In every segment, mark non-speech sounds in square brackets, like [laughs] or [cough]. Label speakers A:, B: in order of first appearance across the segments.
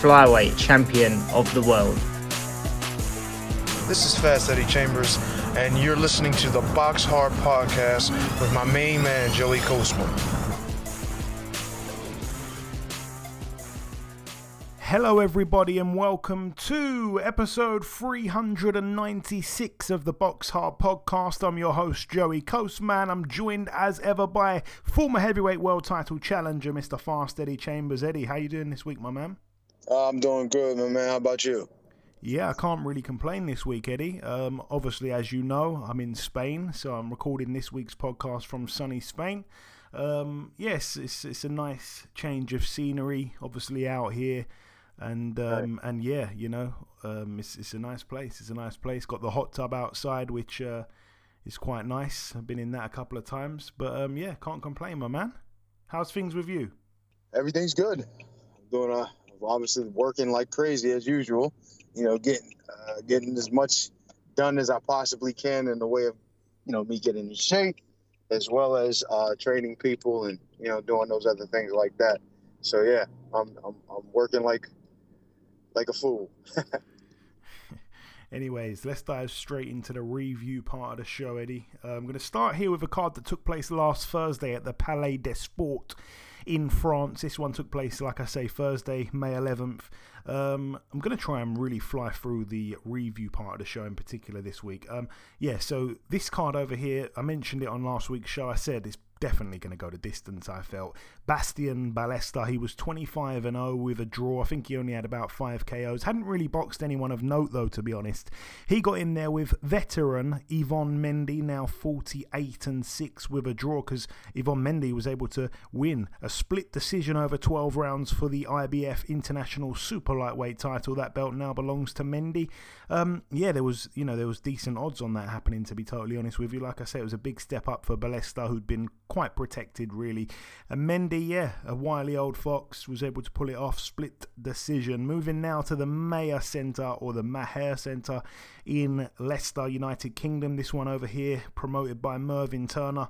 A: flyweight champion of the world.
B: This is Fast Eddie Chambers, and you're listening to the BoxHard Podcast with my main man, Joey Coastman.
C: Hello, everybody, and welcome to episode 396 of the BoxHard Podcast. I'm your host, Joey Coastman. I'm joined as ever by former heavyweight world title challenger, Mr. Fast Eddie Chambers. Eddie, how you doing this week, my man?
B: Uh, I'm doing good, my man. How about you?
C: Yeah, I can't really complain this week, Eddie. Um, obviously, as you know, I'm in Spain, so I'm recording this week's podcast from sunny Spain. Um, yes, it's it's a nice change of scenery, obviously out here and um, and yeah, you know, um, it's it's a nice place. It's a nice place. Got the hot tub outside, which uh, is quite nice. I've been in that a couple of times, but um, yeah, can't complain, my man. How's things with you?
B: Everything's good. I'm doing uh, obviously working like crazy as usual. You know, getting uh, getting as much done as I possibly can in the way of you know me getting in shape, as well as uh, training people and you know doing those other things like that. So yeah, I'm I'm, I'm working like like a fool. [laughs]
C: Anyways, let's dive straight into the review part of the show, Eddie. Uh, I'm going to start here with a card that took place last Thursday at the Palais des Sports in France. This one took place, like I say, Thursday, May 11th. Um, I'm going to try and really fly through the review part of the show in particular this week. Um, yeah, so this card over here, I mentioned it on last week's show. I said it's definitely going to go the distance, I felt. Bastian Ballesta, he was 25 and 0 with a draw. I think he only had about 5 KOs. Hadn't really boxed anyone of note, though, to be honest. He got in there with veteran Yvan Mendy, now 48 and 6 with a draw because Yvan Mendy was able to win a split decision over 12 rounds for the IBF International Super Lightweight title. That belt now belongs to Mendy. Um, yeah, there was, you know, there was decent odds on that happening, to be totally honest with you. Like I said, it was a big step up for Ballesta, who'd been quite protected, really. And Mendy, yeah, a wily old fox, was able to pull it off. Split decision. Moving now to the Mayer Centre or the Maher Centre in Leicester, United Kingdom. This one over here, promoted by Mervyn Turner.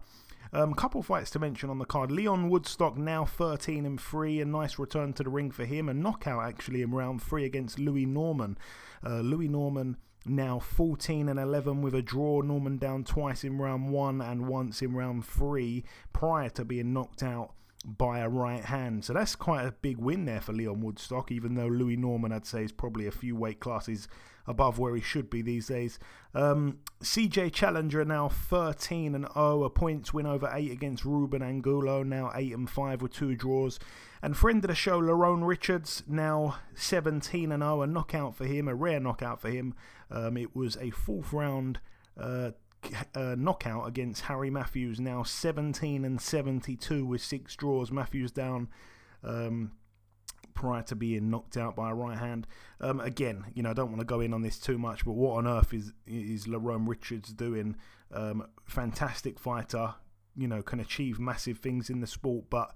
C: A um, couple fights to mention on the card. Leon Woodstock now 13 and 3. A nice return to the ring for him. A knockout actually in round 3 against Louis Norman. Uh, Louis Norman now 14 and 11 with a draw. Norman down twice in round 1 and once in round 3 prior to being knocked out by a right hand. So that's quite a big win there for Leon Woodstock, even though Louis Norman, I'd say, is probably a few weight classes above where he should be these days. Um, CJ Challenger now 13 and 0, a points win over 8 against Ruben Angulo, now 8 and 5 with two draws. And friend of the show, Lerone Richards, now 17 and 0, a knockout for him, a rare knockout for him. Um, it was a fourth round. Uh, uh, knockout against Harry Matthews, now 17 and 72 with six draws. Matthews down um, prior to being knocked out by a right hand. Um, again, you know, I don't want to go in on this too much, but what on earth is is Lerone Richards doing? Um, fantastic fighter, you know, can achieve massive things in the sport, but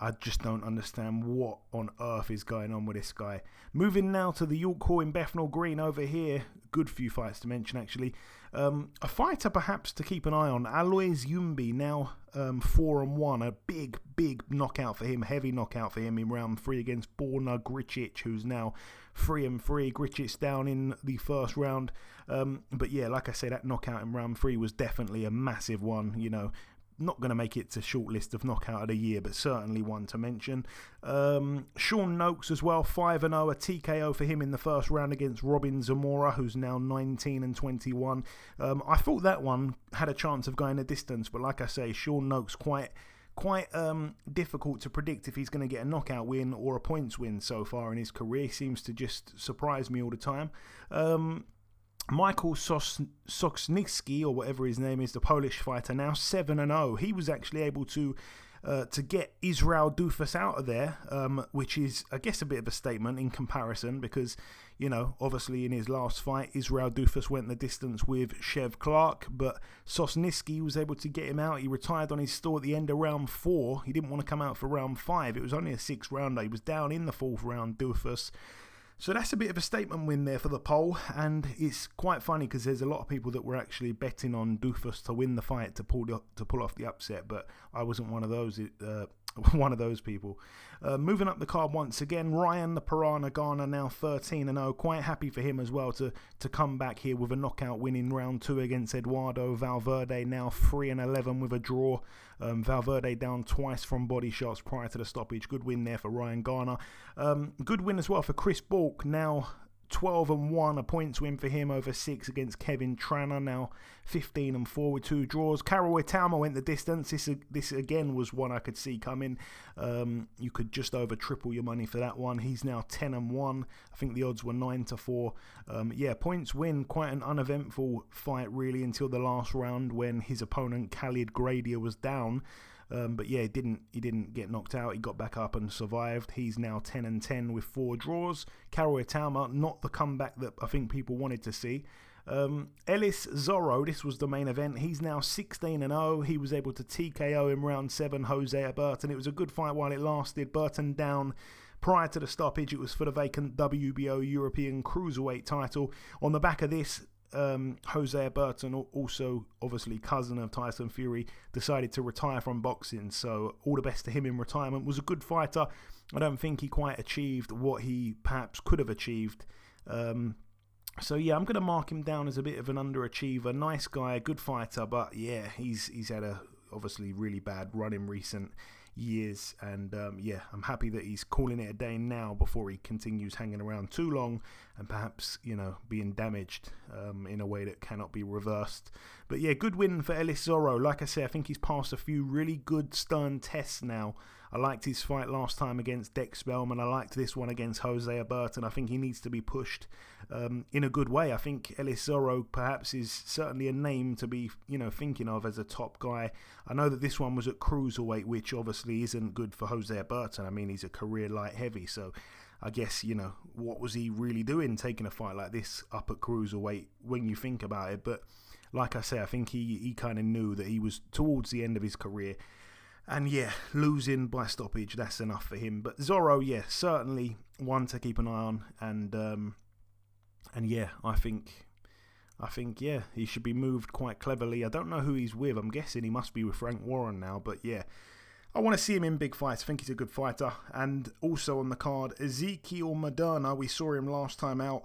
C: I just don't understand what on earth is going on with this guy. Moving now to the York Hall in Bethnal Green over here. Good few fights to mention, actually. Um, a fighter perhaps to keep an eye on. Alois Yumbi now um, 4 and 1. A big, big knockout for him. Heavy knockout for him in round 3 against Borna Gricic, who's now 3 and 3. Gricic down in the first round. Um, but yeah, like I say, that knockout in round 3 was definitely a massive one. You know, not going to make it to short list of knockout of the year, but certainly one to mention. Um, Sean Noakes as well, 5 and 0, a TKO for him in the first round against Robin Zamora, who's now 19 and 21. Um, I thought that one had a chance of going a distance, but like I say, Sean Noakes quite quite um, difficult to predict if he's going to get a knockout win or a points win so far in his career. He seems to just surprise me all the time. Um, Michael Sos- or whatever his name is, the Polish fighter, now 7 and 0. He was actually able to uh, to get Israel Duffus out of there, um, which is, I guess, a bit of a statement in comparison because, you know, obviously in his last fight, Israel Duffus went the distance with Chev Clark, but Sosniski was able to get him out. He retired on his store at the end of round four. He didn't want to come out for round five. It was only a six rounder. He was down in the fourth round, Duffus. So that's a bit of a statement win there for the Pole, and it's quite funny because there's a lot of people that were actually betting on Duffus to win the fight to pull the, to pull off the upset, but I wasn't one of those. Uh, [laughs] one of those people. Uh, moving up the card once again, Ryan the Piranha Garner now 13 and 0. Quite happy for him as well to to come back here with a knockout win in round two against Eduardo Valverde. Now 3 and 11 with a draw. Um, Valverde down twice from body shots prior to the stoppage. Good win there for Ryan Garner. Um, good win as well for Chris Balk. Now 12 and 1, a points win for him over 6 against Kevin Tranner. Now 15 and 4 with two draws. Karol Itauma went the distance. This, this again was one I could see coming. Um, you could just over triple your money for that one. He's now 10 and 1. I think the odds were 9 to 4. Um, yeah, points win. Quite an uneventful fight, really, until the last round when his opponent Khalid Gradia was down. Um, but yeah, he didn't he didn't get knocked out. He got back up and survived. He's now 10 and 10 with four draws. Karol Itauma, not the comeback that I think people wanted to see. Um, Ellis Zorro, this was the main event. He's now 16 and 0. He was able to TKO in round seven Hosea Burton. It was a good fight while it lasted. Burton down prior to the stoppage. It was for the vacant WBO European Cruiserweight title. On the back of this, um, Hosea Burton, also obviously cousin of Tyson Fury, decided to retire from boxing. So all the best to him in retirement. Was a good fighter. I don't think he quite achieved what he perhaps could have achieved. Um, so yeah, I'm going to mark him down as a bit of an underachiever. Nice guy, good fighter, but yeah, he's he's had a obviously really bad run in recent years. And um, yeah, I'm happy that he's calling it a day now before he continues hanging around too long and perhaps, you know, being damaged um, in a way that cannot be reversed. But yeah, good win for Ellis Zorro. Like I say, I think he's passed a few really good stern tests now. I liked his fight last time against Dec Spelman. I liked this one against Hosea Burton. I think he needs to be pushed um, in a good way. I think Ellis Zorro perhaps is certainly a name to be, you know, thinking of as a top guy. I know that this one was at cruiserweight, which obviously isn't good for Hosea Burton. I mean, he's a career light heavy, so I guess, you know, what was he really doing taking a fight like this up at cruiserweight when you think about it? But like I say, I think he, he kind of knew that he was towards the end of his career. And yeah, losing by stoppage, that's enough for him. But Zorro, yeah, certainly one to keep an eye on. And um, and yeah, I think I think yeah, he should be moved quite cleverly. I don't know who he's with. I'm guessing he must be with Frank Warren now, but yeah. I want to see him in big fights. I think he's a good fighter. And also on the card, Ezekiel Maderna. We saw him last time out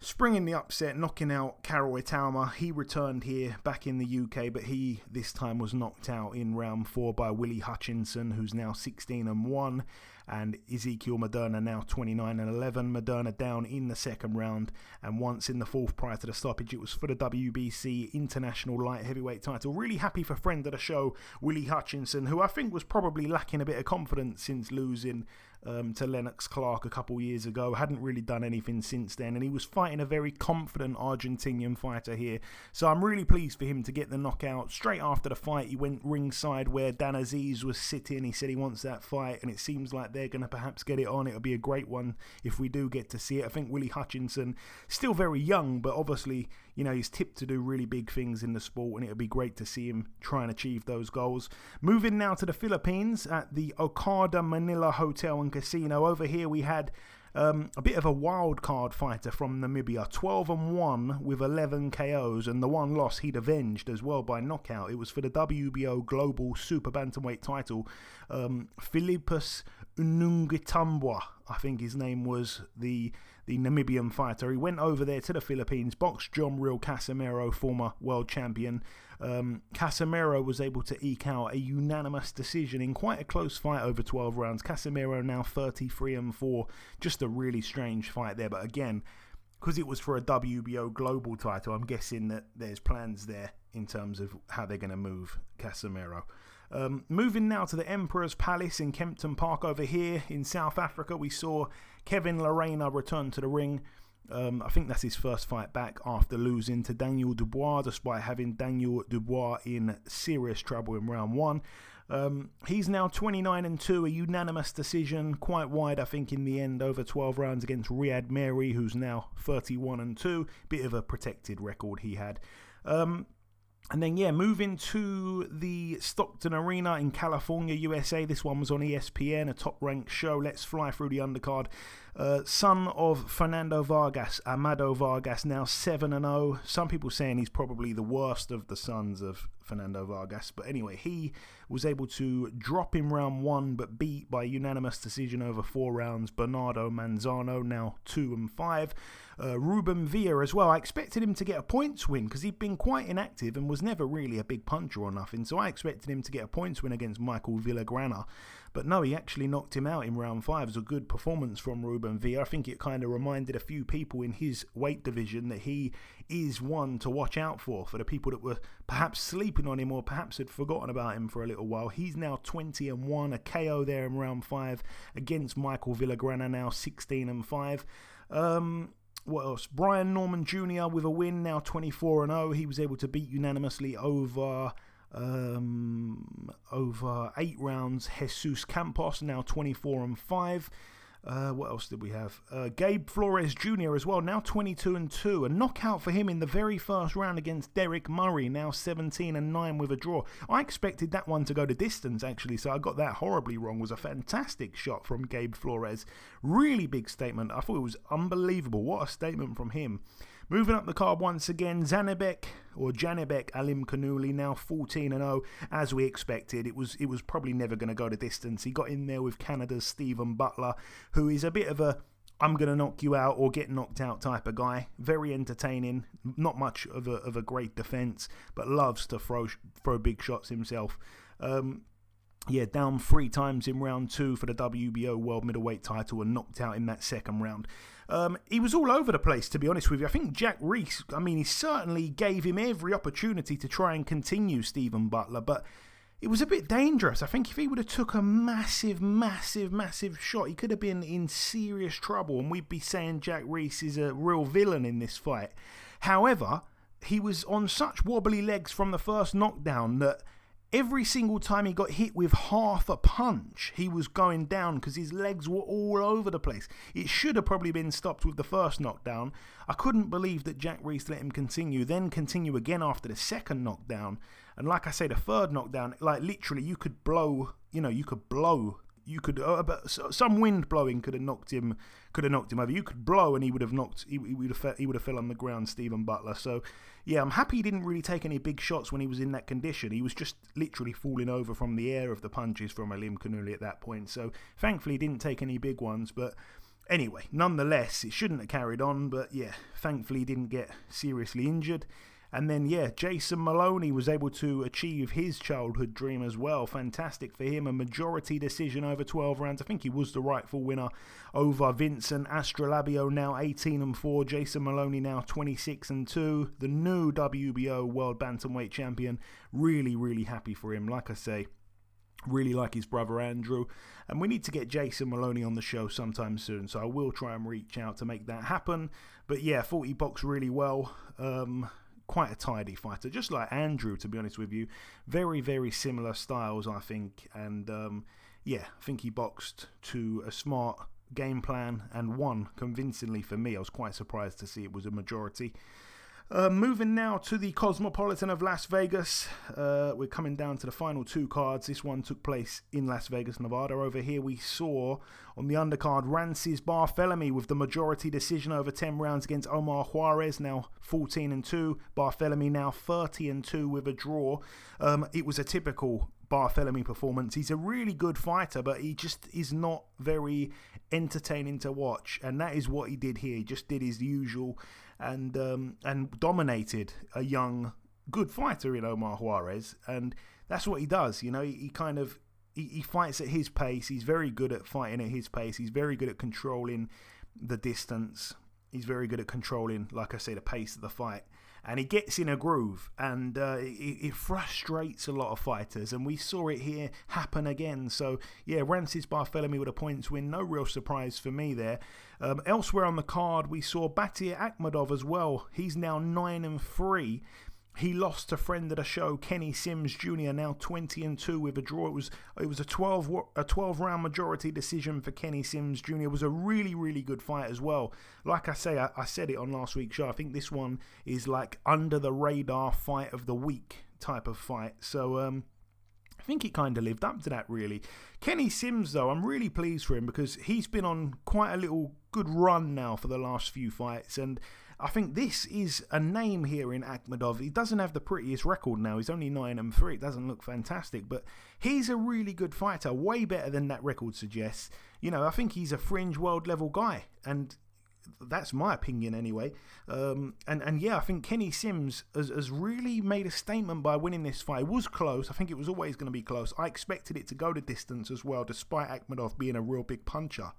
C: springing the upset, knocking out Karol Itauma. He returned here back in the UK, but he this time was knocked out in round four by Willie Hutchinson, who's now 16 and 1 and Ezekiel Maderna now 29 and 11. Maderna down in the second round, and once in the fourth prior to the stoppage, it was for the WBC International Light Heavyweight title. Really happy for friend of the show, Willie Hutchinson, who I think was probably lacking a bit of confidence since losing um, to Lennox Clarke a couple years ago. Hadn't really done anything since then, and he was fighting a very confident Argentinian fighter here. So I'm really pleased for him to get the knockout. Straight after the fight, he went ringside where Dan Azeez was sitting. He said he wants that fight, and it seems like they're going to perhaps get it on. It'll be a great one if we do get to see it. I think Willie Hutchinson, still very young, but obviously, you know, he's tipped to do really big things in the sport, and it'll be great to see him try and achieve those goals. Moving now to the Philippines at the Okada Manila Hotel and Casino. Over here, we had um, a bit of a wild card fighter from Namibia, 12 and 1 with 11 KOs, and the one loss he'd avenged as well by knockout. It was for the WBO Global Super Bantamweight title. Um, Philippus Unungitambwa, I think his name was the the Namibian fighter. He went over there to the Philippines, boxed John Riel Casimero, former world champion. Um, Casimero was able to eke out a unanimous decision in quite a close fight over 12 rounds. Casimero now 33 and 4. Just a really strange fight there, but again, because it was for a WBO global title, I'm guessing that there's plans there in terms of how they're going to move Casimero. Um, moving now to the Emperor's Palace in Kempton Park over here in South Africa, we saw Kevin Lerena returned to the ring. Um, I think that's his first fight back after losing to Daniel Dubois, despite having Daniel Dubois in serious trouble in round one. Um, he's now 29 and 2, a unanimous decision, quite wide, I think, in the end, over 12 rounds against Ryad Merhy, who's now 31 and 2. Bit of a protected record he had. Um, and then, yeah, moving to the Stockton Arena in California, USA. This one was on ESPN, a top ranked show. Let's fly through the undercard. Uh, son of Fernando Vargas, Amado Vargas, now 7 and 0. Some people saying he's probably the worst of the sons of Fernando Vargas. But anyway, he was able to drop in round one, but beat by unanimous decision over four rounds Bernardo Manzano, now 2 and 5. Uh, Ruben Villa as well. I expected him to get a points win because he'd been quite inactive and was never really a big puncher or nothing. So I expected him to get a points win against Michael Villagrana. But no, he actually knocked him out in round five. It was a good performance from Ruben Villa. I think it kind of reminded a few people in his weight division that he is one to watch out for. For the people that were perhaps sleeping on him or perhaps had forgotten about him for a little while. He's now 20 and 1, a KO there in round five against Michael Villagrana, now 16 and 5. Um, what else? Brian Norman Jr. with a win, now 24 and 0. He was able to beat unanimously over um, over eight rounds. Jesus Campos now 24 and 5. Uh, what else did we have? Uh, Gabe Flores Jr. as well, now 22 and 2. A knockout for him in the very first round against Derek Murray, now 17 and 9 with a draw. I expected that one to go to distance actually, so I got that horribly wrong. It was a fantastic shot from Gabe Flores. Really big statement. I thought it was unbelievable. What a statement from him. Moving up the card once again, Zanibek or Janibek Alimkhanuly now 14 and 0 as we expected. It was it was probably never going to go the distance. He got in there with Canada's Stephen Butler, who is a bit of a I'm going to knock you out or get knocked out type of guy. Very entertaining, not much of a of a great defense, but loves to throw throw big shots himself. Um, yeah, down three times in round two for the WBO World Middleweight title and knocked out in that second round. Um, he was all over the place, to be honest with you. I think Jack Reiss, I mean, he certainly gave him every opportunity to try and continue Stephen Butler, but it was a bit dangerous. I think if he would have took a massive, massive, massive shot, he could have been in serious trouble, and we'd be saying Jack Reiss is a real villain in this fight. However, he was on such wobbly legs from the first knockdown that every single time he got hit with half a punch, he was going down because his legs were all over the place. It should have probably been stopped with the first knockdown. I couldn't believe that Jack Reiss let him continue, then continue again after the second knockdown. And like I say, the third knockdown, like literally, you could blow, you know, you could blow you could uh, but some wind blowing could have knocked him could have knocked him over. You could blow and he would have knocked he, he would have he would have fell on the ground. Stephen Butler. So yeah, I'm happy he didn't really take any big shots when he was in that condition. He was just literally falling over from the air of the punches from Alimkhanuly at that point. So thankfully he didn't take any big ones, but. Anyway, nonetheless, it shouldn't have carried on, but yeah, thankfully he didn't get seriously injured. And then, yeah, Jason Moloney was able to achieve his childhood dream as well. Fantastic for him. A majority decision over 12 rounds. I think he was the rightful winner over Vincent Astrolabio, now 18 and 4. Jason Moloney now 26 and 2. The new WBO World Bantamweight Champion. Really, really happy for him. Like I say, really like his brother Andrew. And we need to get Jason Moloney on the show sometime soon. So I will try and reach out to make that happen. But yeah, 40 box really well. Um, quite a tidy fighter, just like Andrew, to be honest with you. Very, very similar styles, I think. And um, yeah, I think he boxed to a smart game plan and won convincingly for me. I was quite surprised to see it was a majority. Uh, moving now to the Cosmopolitan of Las Vegas. Uh, we're coming down to the final two cards. This one took place in Las Vegas, Nevada. Over here, we saw on the undercard Rances Barthelemy with the majority decision over 10 rounds against Omar Juarez, now 14 and 2. Barthelemy now 30 and 2 with a draw. Um, it was a typical Barthelemy performance. He's a really good fighter, but he just is not very entertaining to watch. And that is what he did here. He just did his usual and um, and dominated a young, good fighter in Omar Juarez, and that's what he does. You know, he, he kind of he, he fights at his pace. He's very good at fighting at his pace. He's very good at controlling the distance. He's very good at controlling, like I say, the pace of the fight and he gets in a groove and uh, it, it, frustrates a lot of fighters and we saw it here happen again. So yeah Rances Barthelemy with a points win no real surprise for me there. Um, elsewhere on the card we saw Batyr Akhmedov as well. He's now 9 and 3 he lost to friend of the show Kenny Sims Jr. Now 20 and two with a draw. It was it was a 12 a 12 round majority decision for Kenny Sims Jr. It was a really really good fight as well. Like I say, I, I said it on last week's show. I think this one is like under the radar fight of the week type of fight. So um, I think it kind of lived up to that, really. Kenny Sims, though, I'm really pleased for him because he's been on quite a little good run now for the last few fights. And I think this is a name here in Akhmedov. He doesn't have the prettiest record now. He's only 9 and 3. It doesn't look fantastic, but he's a really good fighter, way better than that record suggests. You know, I think he's a fringe world level guy, and that's my opinion anyway. Um, and and yeah, I think Kenny Sims has, has really made a statement by winning this fight. It was close. I think it was always going to be close. I expected it to go the distance as well, despite Akhmedov being a real big puncher.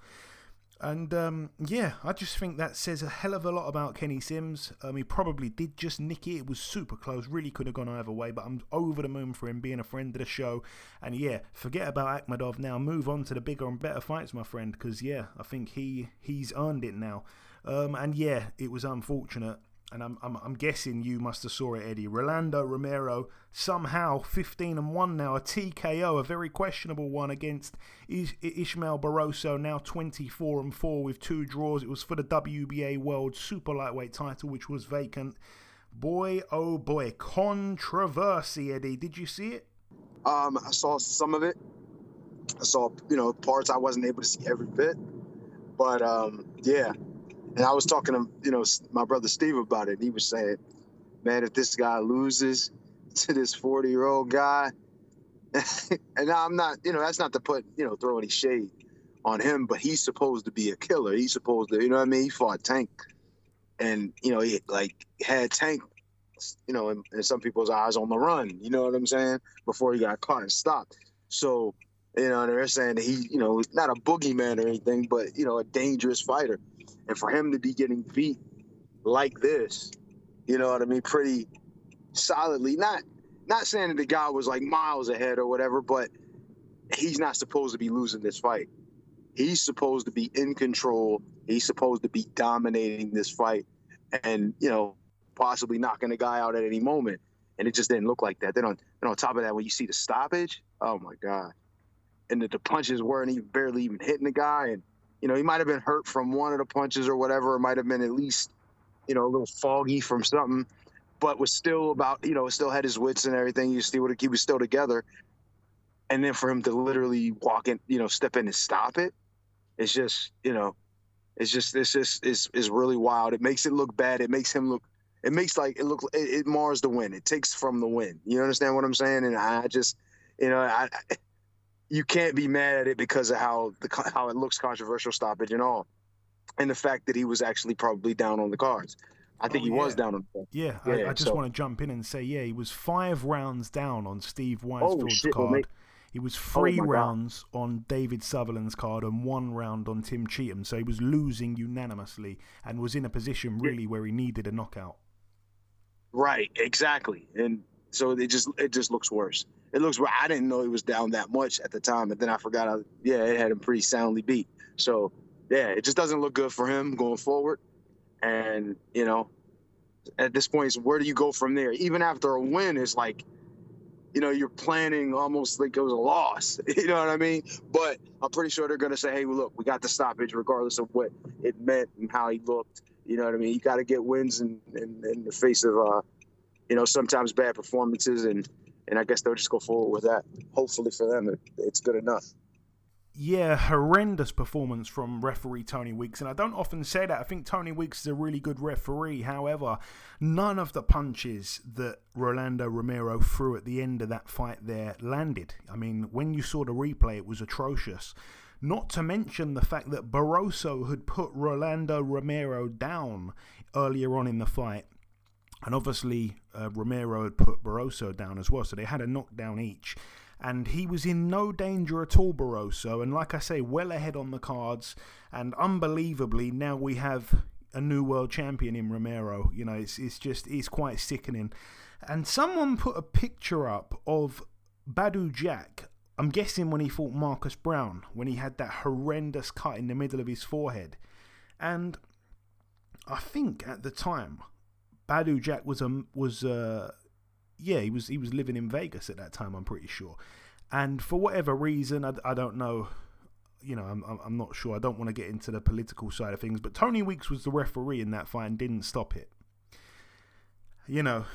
C: And um, yeah, I just think that says a hell of a lot about Kenny Sims. Um, he probably did just nick it. It was super close, really could have gone either way, but I'm over the moon for him being a friend of the show. And yeah, forget about Akhmedov now. Move on to the bigger and better fights, my friend, because yeah, I think he he's earned it now. Um, and yeah, it was unfortunate and I'm, I'm, I'm, guessing you must have saw it, Eddie. Rolando Romero somehow 15 and 1 now, a TKO, a very questionable one against Is- Ismael Barroso, now 24 and 4 with two draws. It was for the WBA World Super Lightweight title, which was vacant. Boy, oh boy, controversy, Eddie. Did you see it?
B: Um, I saw some of it. I saw, you know, parts I wasn't able to see every bit. But um, yeah, and I was talking to you know my brother Steve about it. He was saying, "Man, if this guy loses [laughs] to this 40 year old guy," [laughs] and I'm not, you know, that's not to put you know throw any shade on him, but he's supposed to be a killer. He's supposed to, you know what I mean? He fought Tank, and you know he like had Tank, you know, in, in some people's eyes on the run. You know what I'm saying? Before he got caught and stopped. So you know, they're saying he, you know, not a boogeyman or anything, but you know, a dangerous fighter. And for him to be getting beat like this, you know what I mean, pretty solidly. Not not saying that the guy was like miles ahead or whatever, but he's not supposed to be losing this fight. He's supposed to be in control. He's supposed to be dominating this fight and, you know, possibly knocking the guy out at any moment. And it just didn't look like that. Then on, then on top of that, when you see the stoppage, oh my God. And the, the punches weren't even barely even hitting the guy. And you know, he might have been hurt from one of the punches or whatever. It might have been at least, you know, a little foggy from something, but was still about, you know, still had his wits and everything. You see what he was still together. And then for him to literally walk in, you know, step in and stop it, it's just, you know, it's just, it's just, it's, it's really wild. It makes it look bad. It makes him look, it makes like it look, it, it mars the win. It takes from the win. You understand what I'm saying? And I just, you know, I, I you can't be mad at it because of how the how it looks controversial stoppage and all, and the fact that he was actually probably down on the cards. I think oh, he yeah. was down on the
C: Yeah, yeah I, I, just so. want to jump in and say, yeah, he was five rounds down on Steve Weisfeld's oh, card. Well, he was oh, three oh, rounds God. on David Sutherland's card and one round on Tim Cheatham. So he was losing unanimously and was in a position really yeah. where he needed a knockout.
B: Right, exactly. And so it just it just looks worse it looks. I didn't know he was down that much at the time, and then I forgot. I, yeah, it had him pretty soundly beat. So yeah, it just doesn't look good for him going forward. And you know, at this point, where do you go from there? Even after a win, it's like, you know, you're planning almost like it was a loss. [laughs] You know what I mean? But I'm pretty sure they're gonna say, hey, look, we got the stoppage, regardless of what it meant and how he looked. You know what I mean? You got to get wins in, in, in the face of, uh, you know, sometimes bad performances and and I guess they'll just go forward with that. Hopefully for them, it's good enough.
C: Yeah, horrendous performance from referee Tony Weeks. And I don't often say that. I think Tony Weeks is a really good referee. However, none of the punches that Rolando Romero threw at the end of that fight there landed. I mean, when you saw the replay, it was atrocious. Not to mention the fact that Barroso had put Rolando Romero down earlier on in the fight and obviously, uh, Romero had put Barroso down as well, so they had a knockdown each. And he was in no danger at all, Barroso. And like I say, well ahead on the cards. And unbelievably, now we have a new world champion in Romero. You know, it's, it's just, it's quite sickening. And someone put a picture up of Badou Jack. I'm guessing when he fought Marcus Browne, when he had that horrendous cut in the middle of his forehead. And I think at the time, Badou Jack was a was uh, yeah, he was he was living in Vegas at that time. I'm pretty sure, and for whatever reason, I, I don't know. You know, I'm I'm not sure. I don't want to get into the political side of things, but Tony Weeks was the referee in that fight and didn't stop it. You know,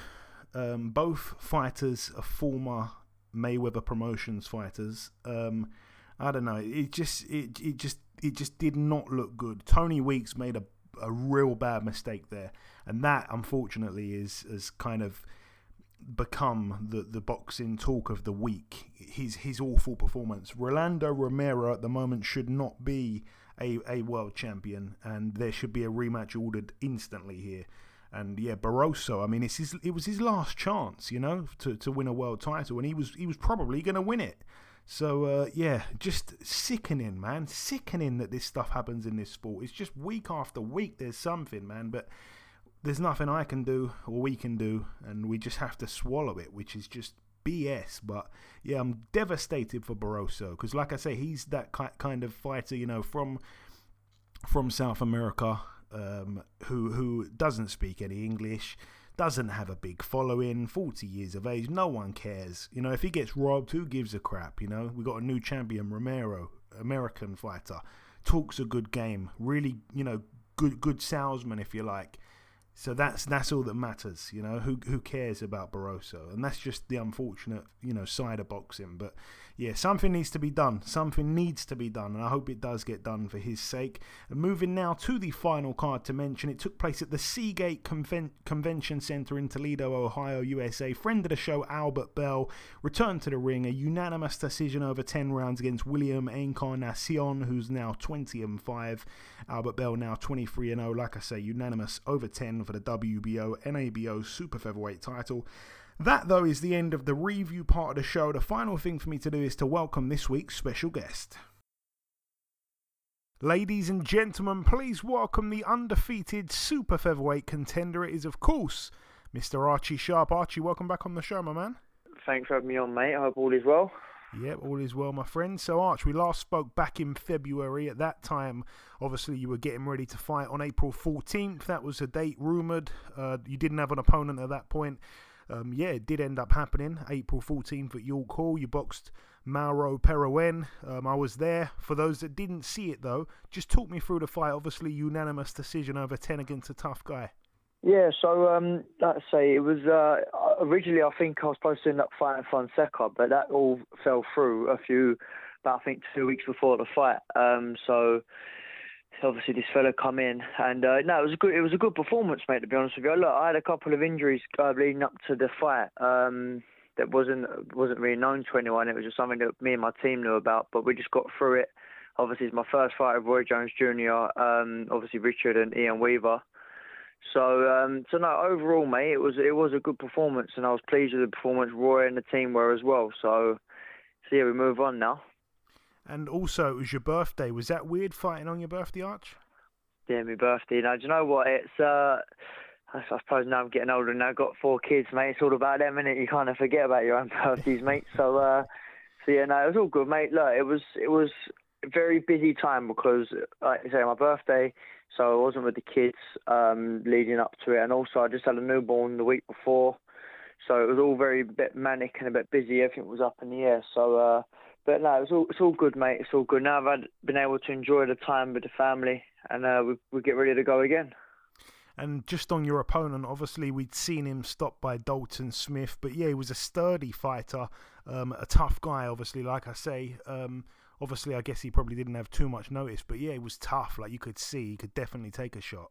C: um, both fighters are former Mayweather Promotions fighters. Um, I don't know. It just it it just it just did not look good. Tony Weeks made a a real bad mistake there, and that unfortunately is has kind of become the the boxing talk of the week. His his awful performance. Rolando Romero at the moment should not be a a world champion, and there should be a rematch ordered instantly here. And yeah, Barroso. I mean, it's his, it was his last chance, you know, to, to win a world title, and he was he was probably going to win it. So uh, yeah, just sickening, man. Sickening that this stuff happens in this sport. It's just week after week. There's something, man, but there's nothing I can do or we can do, and we just have to swallow it, which is just BS. But yeah, I'm devastated for Barroso because, like I say, he's that kind of fighter, you know, from from South America um, who who doesn't speak any English, doesn't have a big following, 40 years of age, no one cares. You know, if he gets robbed, who gives a crap? You know, we got a new champion, Romero, American fighter, talks a good game, really, you know, good good salesman if you like. So that's that's all that matters, you know. Who who cares about Barroso? And that's just the unfortunate, you know, side of boxing. But yeah, something needs to be done. Something needs to be done, and I hope it does get done for his sake. And moving now to the final card to mention, it took place at the Seagate Conven- Convention Center in Toledo, Ohio, USA. Friend of the show, Albert Bell, returned to the ring. A unanimous decision over 10 rounds against William Encarnacion, who's now 20 and 5. Albert Bell now 23 and 0. Like I say, unanimous over 10 for the WBO NABO Super Featherweight title. That, though, is the end of the review part of the show. The final thing for me to do is to welcome this week's special guest. Ladies and gentlemen, please welcome the undefeated super featherweight contender. It is, of course, Mr. Archie Sharp. Archie, welcome back on the show, my man.
D: Thanks for having me on, mate. I hope all is well.
C: Yep, all is well, my friend. So, Arch, we last spoke back in February. At that time, obviously, you were getting ready to fight on April 14th. That was a date rumoured. Uh, you didn't have an opponent at that point um, yeah, it did end up happening. April 14th at York Hall, you boxed Mauro Perouene. Um, I was there. For those that didn't see it though, just talk me through the fight. Obviously, unanimous decision over 10 against a tough guy.
D: Yeah, so um, let's say it was uh, originally I think I was supposed to end up fighting Fonseca, but that all fell through a few, about I think two weeks before the fight. Um, so obviously this fella come in, and uh, no, it was a good. It was a good performance, mate. To be honest with you, look, I had a couple of injuries uh, leading up to the fight. Um, that wasn't wasn't really known to anyone. It was just something that me and my team knew about, but we just got through it. Obviously, it's my first fight with Roy Jones Jr. Um, obviously Richard and Ian Weaver. So, um, so no, overall, mate, it was it was a good performance, and I was pleased with the performance. Roy and the team were as well. So, so yeah, we move on now.
C: And also, it was your birthday. Was that weird fighting on your birthday, Arch?
D: Yeah, my birthday. Now, do you know what? It's uh, I suppose now I'm getting older and I've got four kids, mate. It's all about them, and you kind of forget about your own [laughs] birthdays, mate. So, uh, so yeah, no, it was all good, mate. Look, it was it was a very busy time because, like I say, my birthday, so I wasn't with the kids um, leading up to it, and also I just had a newborn the week before, so it was all very bit manic and a bit busy. Everything was up in the air, so. Uh, but no, it's all it's all good, mate. It's all good. Now I've had, been able to enjoy the time with the family, and uh, we we get ready to go again.
C: And just on your opponent, obviously we'd seen him stopped by Dalton Smith, but yeah, he was a sturdy fighter, um, a tough guy. Obviously, like I say, um, obviously I guess he probably didn't have too much notice, but yeah, he was tough. Like you could see, he could definitely take a shot.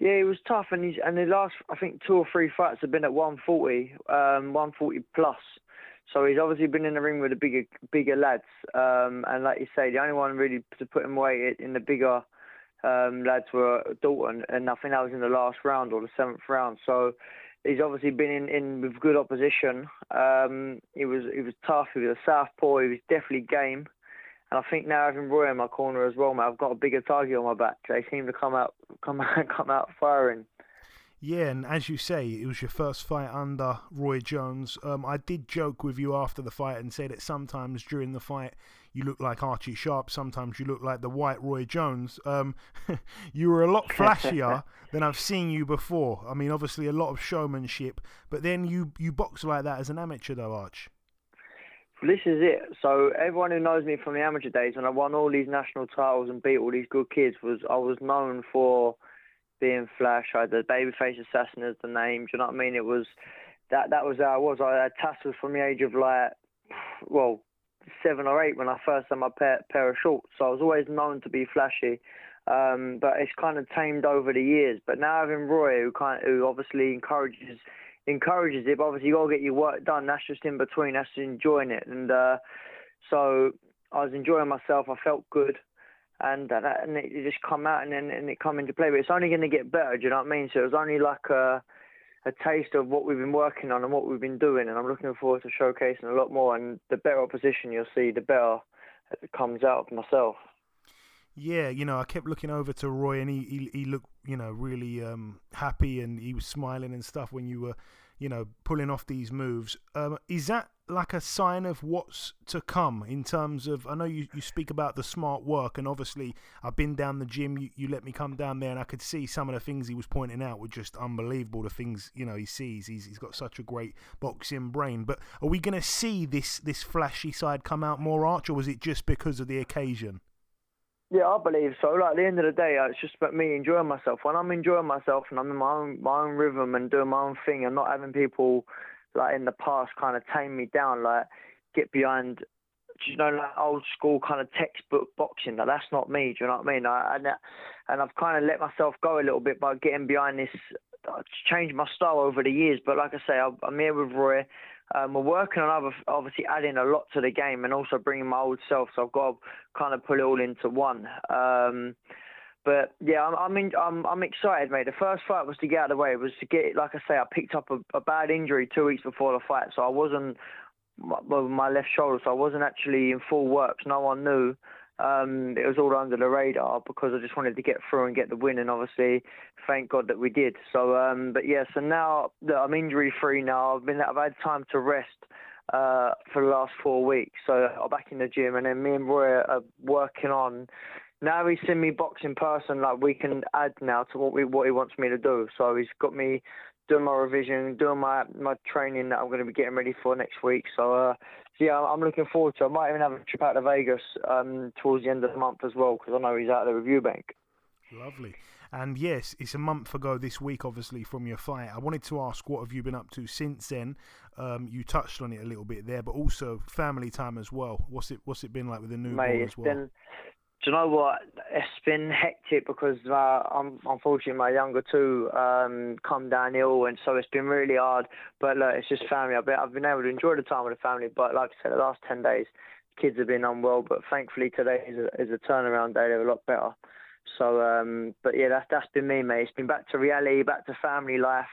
D: Yeah, he was tough, and he's and the last I think two or three fights have been at 140, um, 140 plus. So he's obviously been in the ring with the bigger bigger lads, um, and like you say, the only one really to put him away in the bigger um, lads were Dalton, and I think that was in the last round or the seventh round. So he's obviously been in, in with good opposition. Um, he was he was tough. He was a southpaw. He was definitely game. And I think now having Roy in my corner as well, mate, I've got a bigger target on my back. They seem to come out [laughs] come out come out firing.
C: Yeah, and as you say, it was your first fight under Roy Jones. Um, I did joke with you after the fight and say that sometimes during the fight you look like Archie Sharp, sometimes you look like the white Roy Jones. Um, [laughs] you were a lot flashier [laughs] than I've seen you before. I mean, obviously a lot of showmanship, but then you you box like that as an amateur, though, Arch.
D: This is it. So everyone who knows me from the amateur days, when I won all these national titles and beat all these good kids, was I was known for being Flash. I had the babyface assassin as the name. Do you know what I mean? It was that that was how I was. I had tassels from the age of like, well, seven or eight when I first had my pair, pair of shorts. So I was always known to be flashy. Um, but it's kind of tamed over the years. But now having Roy, who kind of, who obviously encourages encourages it, but obviously you got to get your work done. That's just in between. That's enjoying it. And uh, so I was enjoying myself. I felt good and and it just come out and then and it come into play. But it's only going to get better. Do you know what I mean? So it was only like a a taste of what we've been working on and what we've been doing, and I'm looking forward to showcasing a lot more. And the better opposition you'll see, the better it comes out of myself.
C: Yeah, you know, I kept looking over to Roy, and he he, he looked, you know, really um, happy, and he was smiling and stuff when you were, you know, pulling off these moves. Um, is that like a sign of what's to come in terms of I know you, you speak about the smart work and obviously I've been down the gym you, you let me come down there and I could see some of the things he was pointing out were just unbelievable the things you know he sees he's, he's got such a great boxing brain but are we going to see this this flashy side come out more arch or was it just because of the occasion
D: yeah, I believe so. Like at the end of the day, uh, it's just about me enjoying myself. When I'm enjoying myself and I'm in my own my own rhythm and doing my own thing and not having people like in the past kind of tame me down, like get behind, you know, like old school kind of textbook boxing. Like that's not me. Do you know what I mean? I, and and I've kind of let myself go a little bit by getting behind this. I've changed my style over the years, but like I say, I'm here with Roy. Um, we're working on other, obviously adding a lot to the game and also bringing my old self. So I've got to kind of put it all into one. Um, but yeah, I'm I'm, in, I'm I'm excited, mate. The first fight was to get out of the way. It was to get, like I say, I picked up a, a bad injury two weeks before the fight, so I wasn't my, my left shoulder, so I wasn't actually in full work. So no one knew. Um, it was all under the radar because I just wanted to get through and get the win, and obviously, thank God that we did. So, um, but yeah, so now that I'm injury free now, I've been I've had time to rest uh, for the last four weeks. So I'm back in the gym, and then me and Roy are working on now he's seen me box in person, like we can add now to what we what he wants me to do. So he's got me doing my revision, doing my my training that I'm going to be getting ready for next week. So, uh, so yeah, I'm looking forward to. it. I might even have a trip out to Vegas um, towards the end of the month as well because I know he's out of the review bank.
C: Lovely. And yes, it's a month ago this week, obviously, from your fight. I wanted to ask, what have you been up to since then? Um, you touched on it a little bit there, but also family time as well. What's it What's it been like with the newborn
D: Mate,
C: as well?
D: Been, do you know what? It's been hectic because uh, I'm unfortunately my younger two um, come down ill, and so it's been really hard. But look, it's just family. I've been, I've been able to enjoy the time with the family. But like I said, the last ten days, kids have been unwell. But thankfully today is a, is a turnaround day. They're a lot better. So, um, but yeah, that's that's been me, mate. It's been back to reality, back to family life,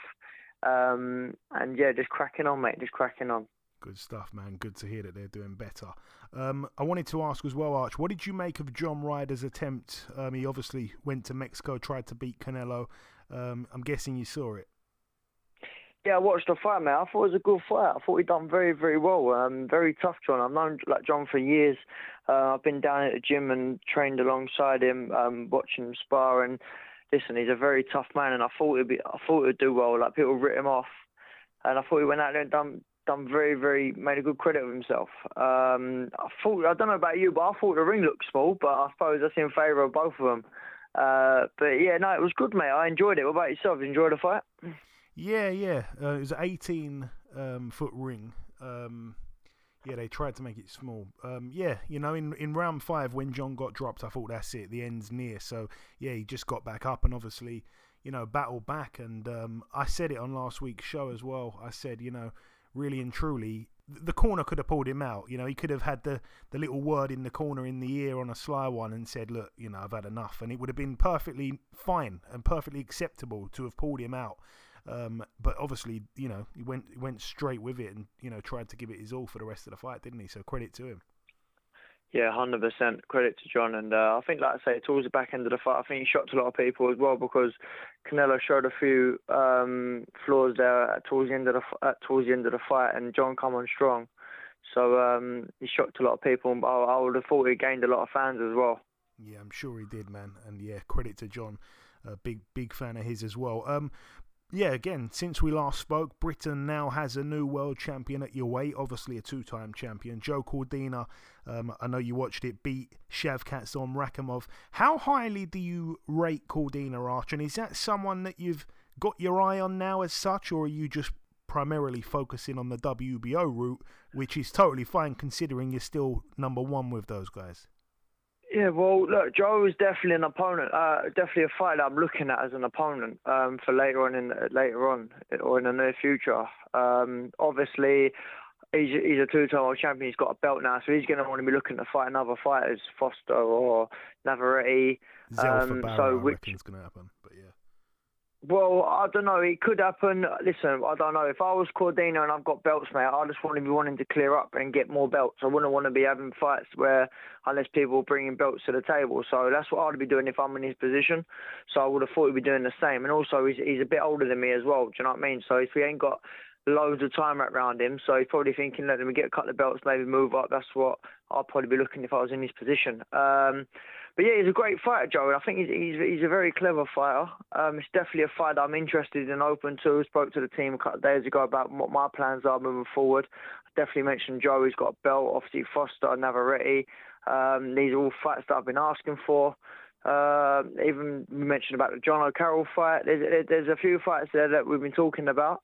D: um, and yeah, just cracking on, mate. Just cracking on.
C: Good stuff, man. Good to hear that they're doing better. Um, I wanted to ask as well, Arch, what did you make of John Ryder's attempt? Um, he obviously went to Mexico, tried to beat Canelo. Um, I'm guessing you saw it.
D: Yeah, I watched the fight, man. I thought it was a good fight. I thought he done very, very well. Um, very tough, John. I've known like John for years. Uh, I've been down at the gym and trained alongside him, um, watching him spar. And listen, he's a very tough man. And I thought he'd be, I thought he'd do well. Like people writ him off, and I thought he went out there and done done very, very made a good credit of himself. Um, I thought I don't know about you, but I thought the ring looked small, but I suppose that's in favour of both of them. Uh, but yeah, no, it was good, mate. I enjoyed it. What about yourself? You enjoyed the fight?
C: Yeah, yeah. Uh, it was an 18 um, foot ring. Um, yeah, they tried to make it small. Um, yeah, you know, in in round five when John got dropped, I thought that's it. The end's near. So yeah, he just got back up and obviously, you know, battled back. And um, I said it on last week's show as well. I said, you know, really and truly, the corner could have pulled him out. You know, he could have had the, the little word in the corner in the ear on a sly one and said, Look, you know, I've had enough. And it would have been perfectly fine and perfectly acceptable to have pulled him out. Um, but obviously, you know, he went he went straight with it and, you know, tried to give it his all for the rest of the fight, didn't he? So credit to him.
D: Yeah, hundred percent credit to John, and uh, I think, like I say, towards the back end of the fight, I think he shocked a lot of people as well because Canelo showed a few um, flaws there towards the end of the towards the end of the fight, and John come on strong. So um, he shocked a lot of people. I, I would have thought he gained a lot of fans as well.
C: Yeah, I'm sure he did, man. And yeah, credit to John. A big, big fan of his as well. Um, yeah, again, since we last spoke, Britain now has a new world champion at your weight, obviously a two time champion. Joe Cordina, um, I know you watched it, beat Shavkatson Rakhimov. How highly do you rate Cordina, Arch? And is that someone that you've got your eye on now as such, or are you just primarily focusing on the WBO route, which is totally fine considering you're still number one with those guys?
D: Yeah, well, look, Joe is definitely an opponent. Uh, definitely a fight that I'm looking at as an opponent um, for later on in later on or in the near future. Um, obviously, he's he's a two-time world champion. He's got a belt now, so he's going to want to be looking to fight another fighters, Foster or Navarrete.
C: Um, so which is going to happen.
D: Well, I don't know. It could happen. Listen, I don't know. If I was Cordina and I've got belts, mate, I just want to be wanting to clear up and get more belts. I wouldn't want to be having fights where, unless people were bringing belts to the table. So that's what I'd be doing if I'm in his position. So I would have thought he'd be doing the same. And also, he's, he's a bit older than me as well. Do you know what I mean? So if he ain't got loads of time around him, so he's probably thinking, let me get a couple of belts, maybe move up. That's what I'd probably be looking if I was in his position. Um, but yeah, he's a great fighter, Joe. I think he's he's, he's a very clever fighter. Um, it's definitely a fight I'm interested in, open to. Spoke to the team a couple of days ago about what my plans are moving forward. Definitely mentioned Joe. He's got a belt. Obviously, Foster, Navarrete. Um, these are all fights that I've been asking for. Uh, even mentioned about the Jono Carroll fight. There's there's a few fights there that we've been talking about.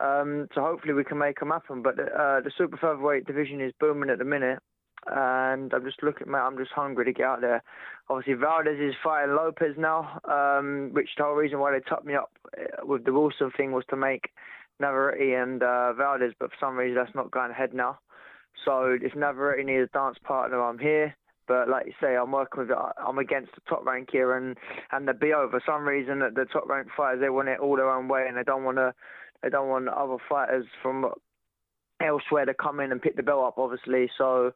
D: Um, so hopefully we can make them happen. But uh, the super featherweight division is booming at the minute and I'm just looking, mate. I'm just hungry to get out there. Obviously, Valdez is fighting Lopez now, um, which the whole reason why they topped me up uh, with the Wilson thing was to make Navarrete and uh, Valdez, but for some reason that's not going ahead now. So if Navarrete needs a dance partner, I'm here. But like you say, I'm working with I'm against the top rank here, and and the BO for some reason that the top rank fighters they want it all their own way, and they don't want to they don't want other fighters from elsewhere to come in and pick the belt up, obviously. So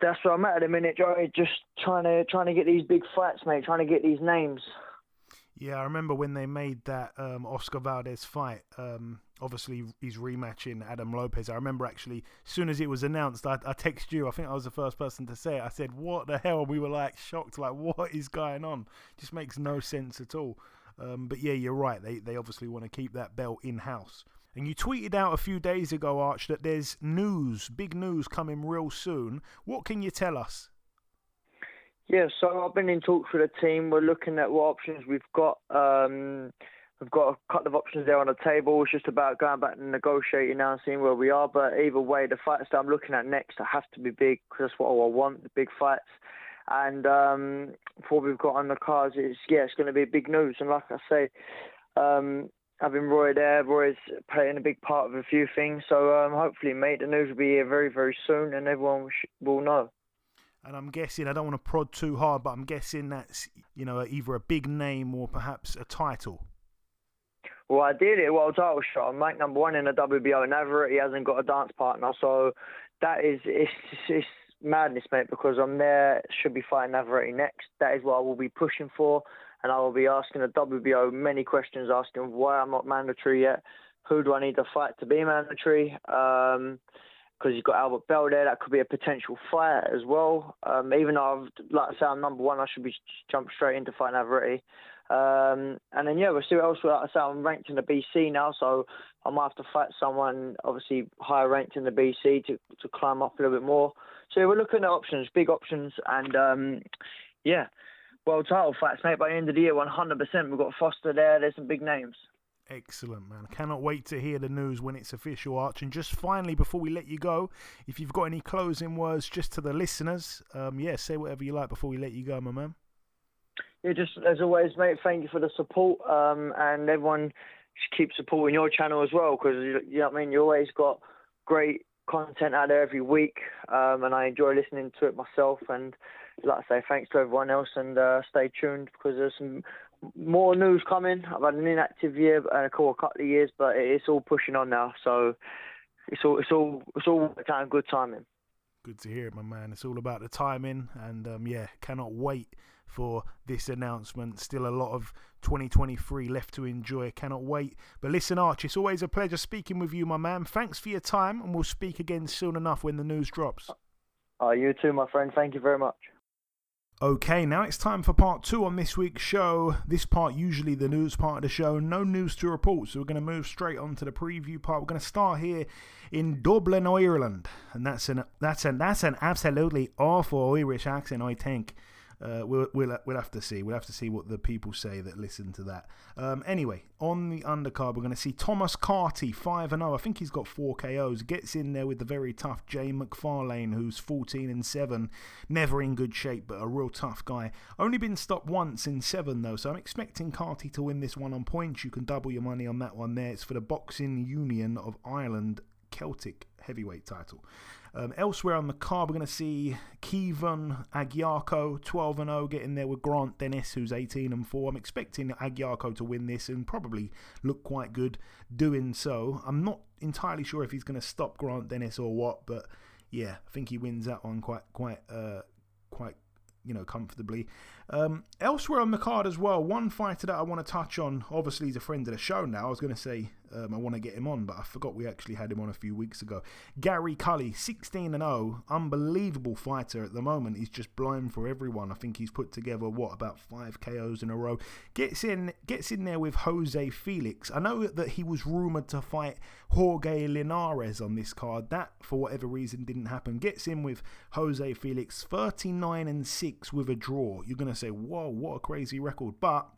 D: that's where I'm at at the minute, Joey. Just trying to trying to get these big fights, mate. Trying to get these names.
C: Yeah, I remember when they made that um, Oscar Valdez fight. Um, obviously, he's rematching Adam Lopez. I remember actually, as soon as it was announced, I, I texted you. I think I was the first person to say it. I said, "What the hell?" We were like shocked, like, "What is going on?" Just makes no sense at all. Um, but yeah, you're right. They they obviously want to keep that belt in house. And you tweeted out a few days ago, Arch, that there's news, big news coming real soon. What can you tell us?
D: Yeah, so I've been in talks with the team. We're looking at what options we've got. Um, we've got a couple of options there on the table. It's just about going back and negotiating now and seeing where we are. But either way, the fights that I'm looking at next have to be big because that's what I want, the big fights. And um, what we've got on the cards, it's, yeah, it's going to be big news. And like I say, um, having Roy there, Roy's playing a big part of a few things. So um, hopefully, mate, the news will be here very, very soon, and everyone will know.
C: And I'm guessing I don't want to prod too hard, but I'm guessing that's you know either a big name or perhaps a title.
D: Well, ideally, a world title shot. I'm ranked number one in the WBO. Never, he hasn't got a dance partner, so that is it's, it's madness, mate. Because I'm there, should be fighting Navarrete next. That is what I will be pushing for and I will be asking the WBO many questions, asking why I'm not mandatory yet, who do I need to fight to be mandatory, because um, you've got Albert Bell there, that could be a potential fight as well. Um, even though, I've, like I say, I'm number one, I should be jump straight into fighting Navarrete. Um, and then yeah, we'll see what else. Like I say, I'm ranked in the BC now, so I might have to fight someone obviously higher ranked in the BC to to climb up a little bit more. So we're looking at options, big options, and um, yeah, world title fights, mate. By the end of the year, 100%. We've got Foster there. There's some big names.
C: Excellent, man. Cannot wait to hear the news when it's official, Arch. And just finally, before we let you go, if you've got any closing words just to the listeners, um, yeah, say whatever you like before we let you go, my man.
D: Yeah, just as always, mate, thank you for the support. Um, and everyone should keep supporting your channel as well because, you know what I mean, you always got great content out there every week. Um, and I enjoy listening to it myself. And like I say, thanks to everyone else and uh, stay tuned because there's some more news coming. I've had an inactive year and a couple of years, but it's all pushing on now. So it's all it's all it's all of good timing.
C: Good to hear it, my man. It's all about the timing, and um, yeah, cannot wait for this announcement. Still a lot of 2023 left to enjoy. Cannot wait. But listen, Arch, it's always a pleasure speaking with you, my man. Thanks for your time, and we'll speak again soon enough when the news drops.
D: Uh, you too, my friend. Thank you very much.
C: Okay, now it's time for part two on this week's show. This part, usually the news part of the show, no news to report, so we're going to move straight on to the preview part. We're going to start here in Dublin, Ireland, and that's an that's an that's an absolutely awful Irish accent, I think. Uh, we'll, we'll we'll have to see. We'll have to see what the people say that listen to that. Um, anyway, on the undercard, we're going to see Thomas Carty, five and zero. I think he's got four KOs. Gets in there with the very tough Jay McFarlane, who's fourteen and seven, never in good shape, but a real tough guy. Only been stopped once in seven though, so I'm expecting Carty to win this one on points. You can double your money on that one there. It's for the Boxing Union of Ireland Celtic heavyweight title. Um, elsewhere on the card, we're going to see Kevin Agyarko, 12 and 0, getting there with Grant Dennis, who's 18 and 4. I'm expecting Agyarko to win this and probably look quite good doing so. I'm not entirely sure if he's going to stop Grant Dennis or what, but yeah, I think he wins that one quite, quite, uh, quite you know, comfortably. Um, elsewhere on the card as well, one fighter that I want to touch on. Obviously, he's a friend of the show now. I was going to say um, I want to get him on, but I forgot we actually had him on a few weeks ago. Gary Cully, 16 and 0, unbelievable fighter at the moment. He's just blind for everyone. I think he's put together what about five KOs in a row. Gets in, gets in there with Jose Felix. I know that he was rumored to fight Jorge Linares on this card. That, for whatever reason, didn't happen. Gets in with Jose Felix, 39 and 6 with a draw. You're to say, whoa, what a crazy record. But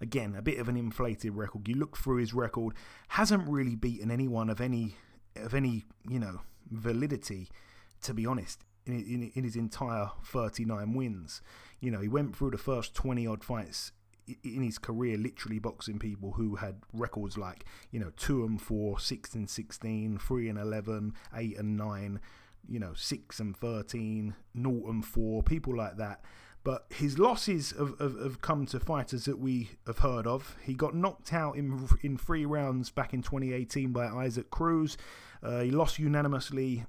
C: again, a bit of an inflated record. You look through his record, hasn't really beaten anyone of any of any you know validity. To be honest, in, in, in his entire 39 wins, you know he went through the first 20 odd fights in his career literally boxing people who had records like you know 2 and 4 6 and 16 3 and 11 8 and 9 you know 6 and 13 0 and 4 people like that but his losses have, have, have, come to fighters that we have heard of. He got knocked out in in three rounds back in 2018 by Isaac Cruz. Uh, he lost unanimously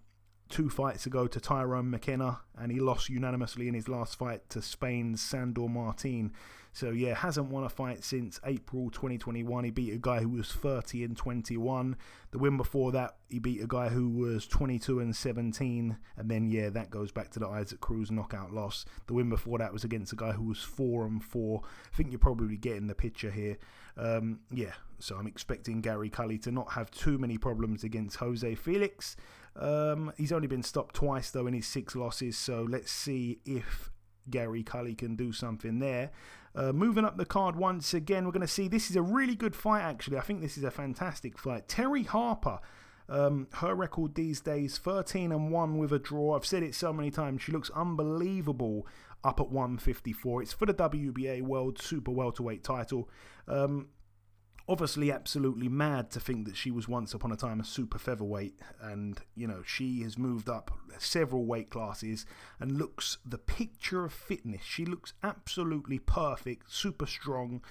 C: two fights ago to Tyrone McKenna, and he lost unanimously in his last fight to Spain's Sandor Martin. So yeah, hasn't won a fight since April 2021. He beat a guy who was 30 and 21. The win before that, he beat a guy who was 22 and 17. And then yeah, that goes back to the Isaac Cruz knockout loss. The win before that was against a guy who was 4 and 4. I think you're probably getting the picture here. Um, yeah, so I'm expecting Gary Cully to not have too many problems against Jose Felix. Um, he's only been stopped twice though in his six losses, so let's see if Gary Cully can do something there. Uh, moving up the card once again, we're going to see this is a really good fight, actually. I think this is a fantastic fight. Terri Harper. Um, her record these days 13 and 1 with a draw. I've said it so many times. She looks unbelievable up at 154. It's for the WBA World Super Welterweight title. Um, obviously absolutely mad to think that she was once upon a time a super featherweight. And you know she has moved up several weight classes and looks the picture of fitness. She looks absolutely perfect super strong.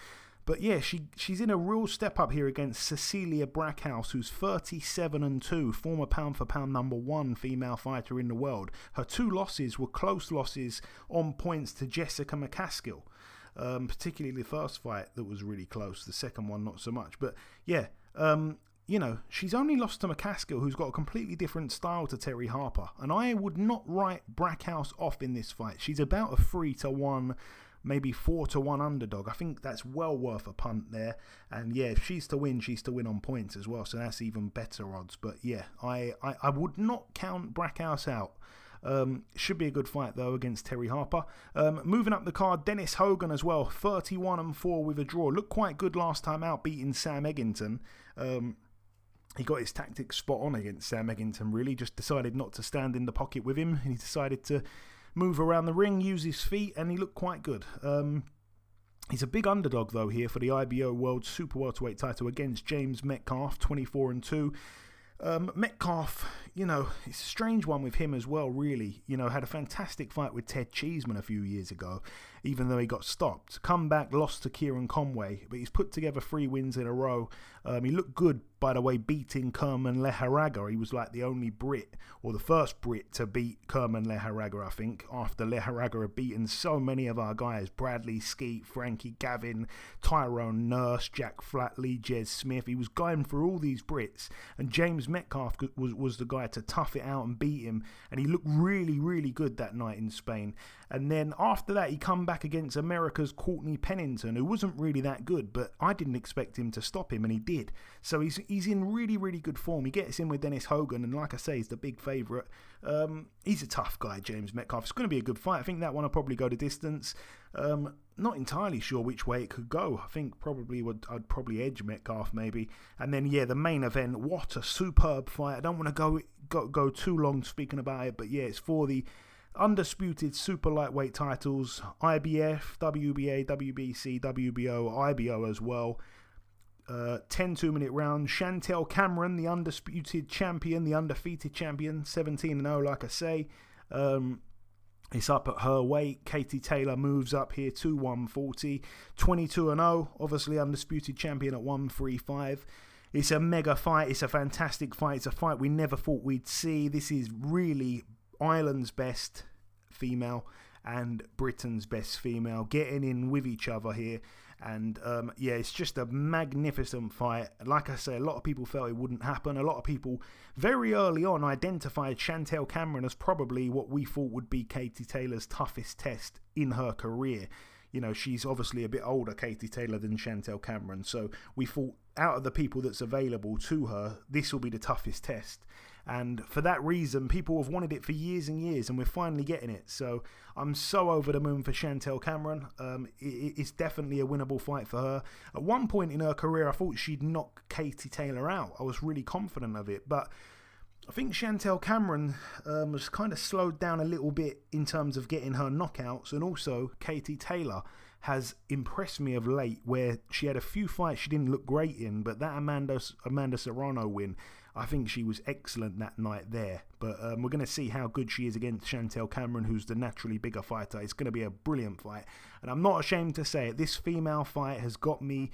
C: But yeah she she's in a real step up here against Cecilia Brækhus who's 37 and 2 former pound for pound number 1 female fighter in the world. Her two losses were close losses on points to Jessica McCaskill um, particularly the first fight that was really close. The second one, not so much. But yeah, um, you know, she's only lost to McCaskill, who's got a completely different style to Terri Harper. And I would not write Brækhus off in this fight. She's about a three to one, maybe four to one underdog. I think that's well worth a punt there. And yeah, if she's to win, she's to win on points as well. So that's even better odds. But yeah, I, I, I would not count Brækhus out. Um, should be a good fight though against Terri Harper. Um, moving up the card, Dennis Hogan as well, 31 and 4 with a draw. Looked quite good last time out, beating Sam Eggington. Um, he got his tactics spot on against Sam Eggington, really. Just decided not to stand in the pocket with him. He decided to move around the ring, use his feet, and he looked quite good. Um, he's a big underdog, though, here for the IBO World Super Welterweight title against James Metcalf, 24 and 2. Um, Metcalf, you know, it's a strange one with him as well, really. You know, had a fantastic fight with Ted Cheeseman a few years ago. even though he got stopped. Come back, lost to Kieran Conway, but he's put together three wins in a row. Um, he looked good, by the way, beating Kerman Lejarraga. He was like the only Brit, or the first Brit, to beat Kerman Lejarraga, I think, after Lejarraga had beaten so many of our guys Bradley Skeete, Frankie Gavin, Tyrone Nurse, Jack Flatley, Jez Smith. He was going through all these Brits, and James Metcalf was, was the guy to tough it out and beat him. And he looked really, really good that night in Spain. And then after that, he come back against America's Courtney Pennington, who wasn't really that good, but I didn't expect him to stop him, and he did. So he's he's in really, really good form. He gets in with Dennis Hogan, and like I say, he's the big favourite. Um, he's a tough guy, James Metcalf. It's going to be a good fight. I think that one will probably go to distance. Um, not entirely sure which way it could go. I think probably would I'd probably edge Metcalf maybe. And then yeah, the main event. What a superb fight! I don't want to go go go too long speaking about it, but yeah, it's for the undisputed super lightweight titles IBF, WBA, WBC, WBO, IBO as well. Uh, 10 two minute round. Chantelle Cameron, the undisputed champion, the undefeated champion, 17 0, like I say. Um, it's up at her weight. Katie Taylor moves up here to 140. 22 0, obviously undisputed champion at 135. It's a mega fight. It's a fantastic fight. It's a fight we never thought we'd see. This is really Ireland's best female and Britain's best female getting in with each other here. And um, yeah, it's just a magnificent fight. Like I say, a lot of people felt it wouldn't happen. A lot of people very early on identified Chantelle Cameron as probably what we thought would be Katie Taylor's toughest test in her career. You know, she's obviously a bit older, Katie Taylor, than Chantelle Cameron. So we thought out of the people that's available to her, this will be the toughest test. And for that reason, people have wanted it for years and years, and we're finally getting it. So I'm so over the moon for Chantelle Cameron. Um, it, it's definitely a winnable fight for her. At one point in her career, I thought she'd knock Katie Taylor out. I was really confident of it, but. I think Chantelle Cameron um, was kind of slowed down a little bit in terms of getting her knockouts, and also Katie Taylor has impressed me of late. Where she had a few fights she didn't look great in, but that Amanda Amanda Serrano win I think she was excellent that night there. But um, we're going to see how good she is against Chantelle Cameron, who's the naturally bigger fighter. It's going to be a brilliant fight, and I'm not ashamed to say it. This female fight has got me